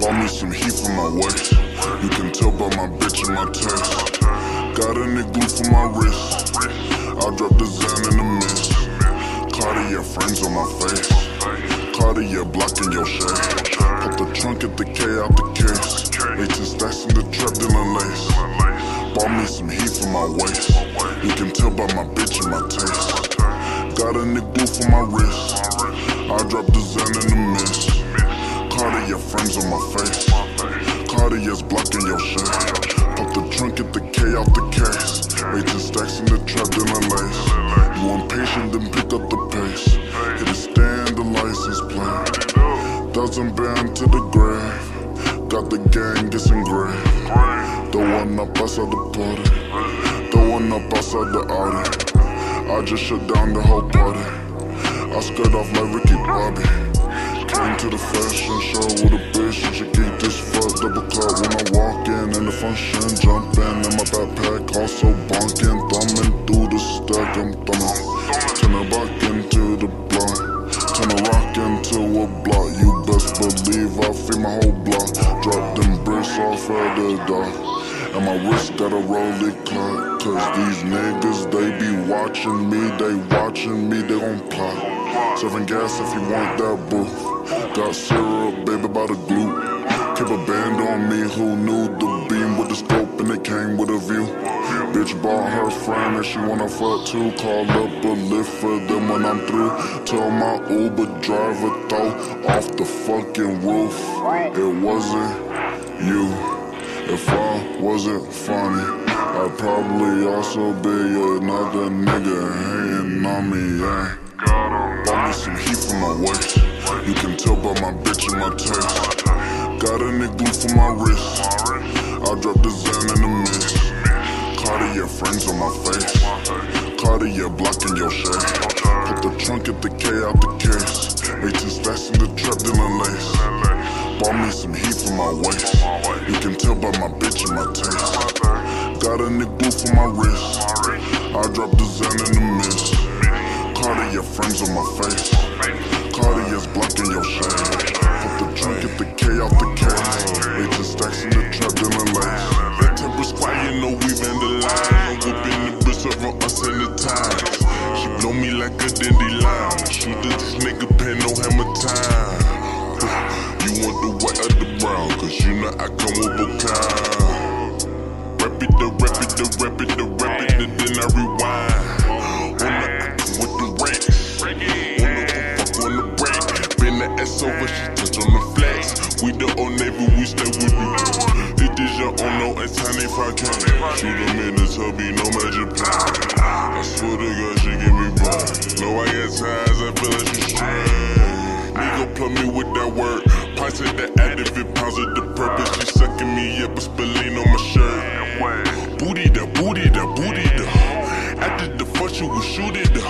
Bought me some heat for my waist. You can tell by my bitch and my taste. Got a nigga glue for my wrist. I'll drop the Zen in the mist. Cartier frames on my face. Cartier blocking your shade. Put the trunk at the K out the case. 18 stacks in the trap, dealing lace. Bought me some heat for my waist. You can tell by my bitch and my taste. Got a nigga glue for my wrist. I'll drop the Zen in the mist. Cartier frames on my face. Cartier's blocking your shit. Pop the trunk at the K out the case. 18 stacks in the trap, dealing lace. You impatient, then pick up the pace. Hit a stand, the license plate. Dozen band to the grave. Got the gang, it's engraved. The one up outside the party. The one up outside the Audi. I just shut down the whole party. I skirt off like Ricky Bobby. Came to the fashion show with a bitch. And she this fuck double cup when I walk in in the function jumping in my backpack also bonking thumbing through the stack. I'm thumbing. Turn it back into the block turn a rock into a block you best believe I feed my whole block. Drop them bricks off at the dock and my wrist got a rolling clock Cause these niggas, they be watching me They watching me, they gon' plot. Serving gas if you want that boo Got syrup, baby, by the glue. Keep a band on me, who knew the beam with the scope and it came with a view? Bitch bought her friend and she wanna fuck too. Call up a Lyft for them when I'm through. Tell my Uber driver throw off the fucking roof. It wasn't you if I wasn't funny, I'd probably also be another nigga hating on me, yeah. Bought me some heat for my waist. You can tell by my bitch and my taste. Got a nigga for my wrist. I'll drop the Zen in the mist. Cartier frames on my face. Cartier blocking your shade. Put the trunk at the K out the case. 18 stacks in the trap, dealing lace. Bought me some heat for my waist. You can tell by my bitch and my taste. Got a nigga glue for my wrist. I drop the Zen in the mist. Cartier frames on my face. Cartier's blocking your shade. Put the trunk at the K out the case. 18 stacks in the trap, dealing lace. That temper squad, you know we vandalize. I'm whipping the bitch serving us in the ties. She blow me like a dandelion. Shoot this nigga, pay no hammer time. You want the white or the brown, cause you know I come with a kind. Rap it, the rap it, the rap it, the rap it, and then I rewind. On the act with the racks. On the fuck on the break. Bend the ass over, she touch on the flex. We the old navy, we stay with you. It is your own, no, it's tiny I can. Shoot them in the tubby, no magic plan. I swear to God, she give me blood. No, I get ties, I feel like she straight. Nigga plug me with that word. At the it at the purpose. She sucking me up, but spilling on my shirt. Booty da, booty da, booty da. After the fuck, she was shooting da.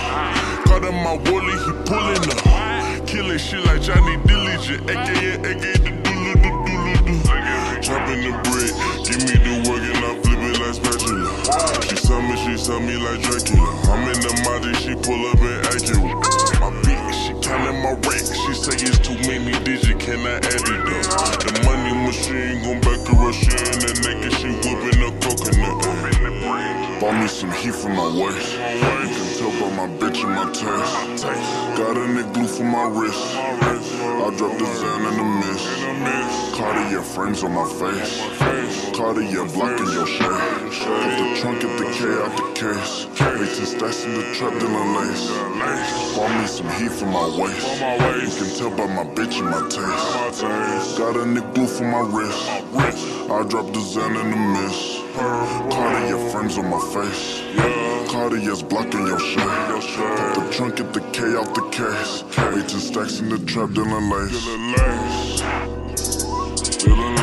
Caught him my wally, he pulling da. Killing shit like Johnny Diligent, aka, aka the doodle doo doodle doo. Chopping the bread, give me the work and I flip it like spatula. She saw me, she saw me like Dracula. I'm in the Maji, she pull up and accurate. Can I add it up? The money machine gon' back her up, in the naked, she whipping a coconut. Bought me some heat for my waist. My bitch and my taste. Got a nigga glue for my wrist. I drop the Zen in the mist. Cartier frames on my face. Cartier blocking your shade. Put the trunk at the K out the case. 18 stacks in the trap, dealing lace. Bought me some heat for my waist. You can tell by my bitch and my taste. Got a nigga glue for my wrist. I drop the Zen in the mist. Cartier frames on my face. Cartier's blocking your shade. Put the trunk at the K out the case. 18 stacks in the trap, dealing lace. Dealing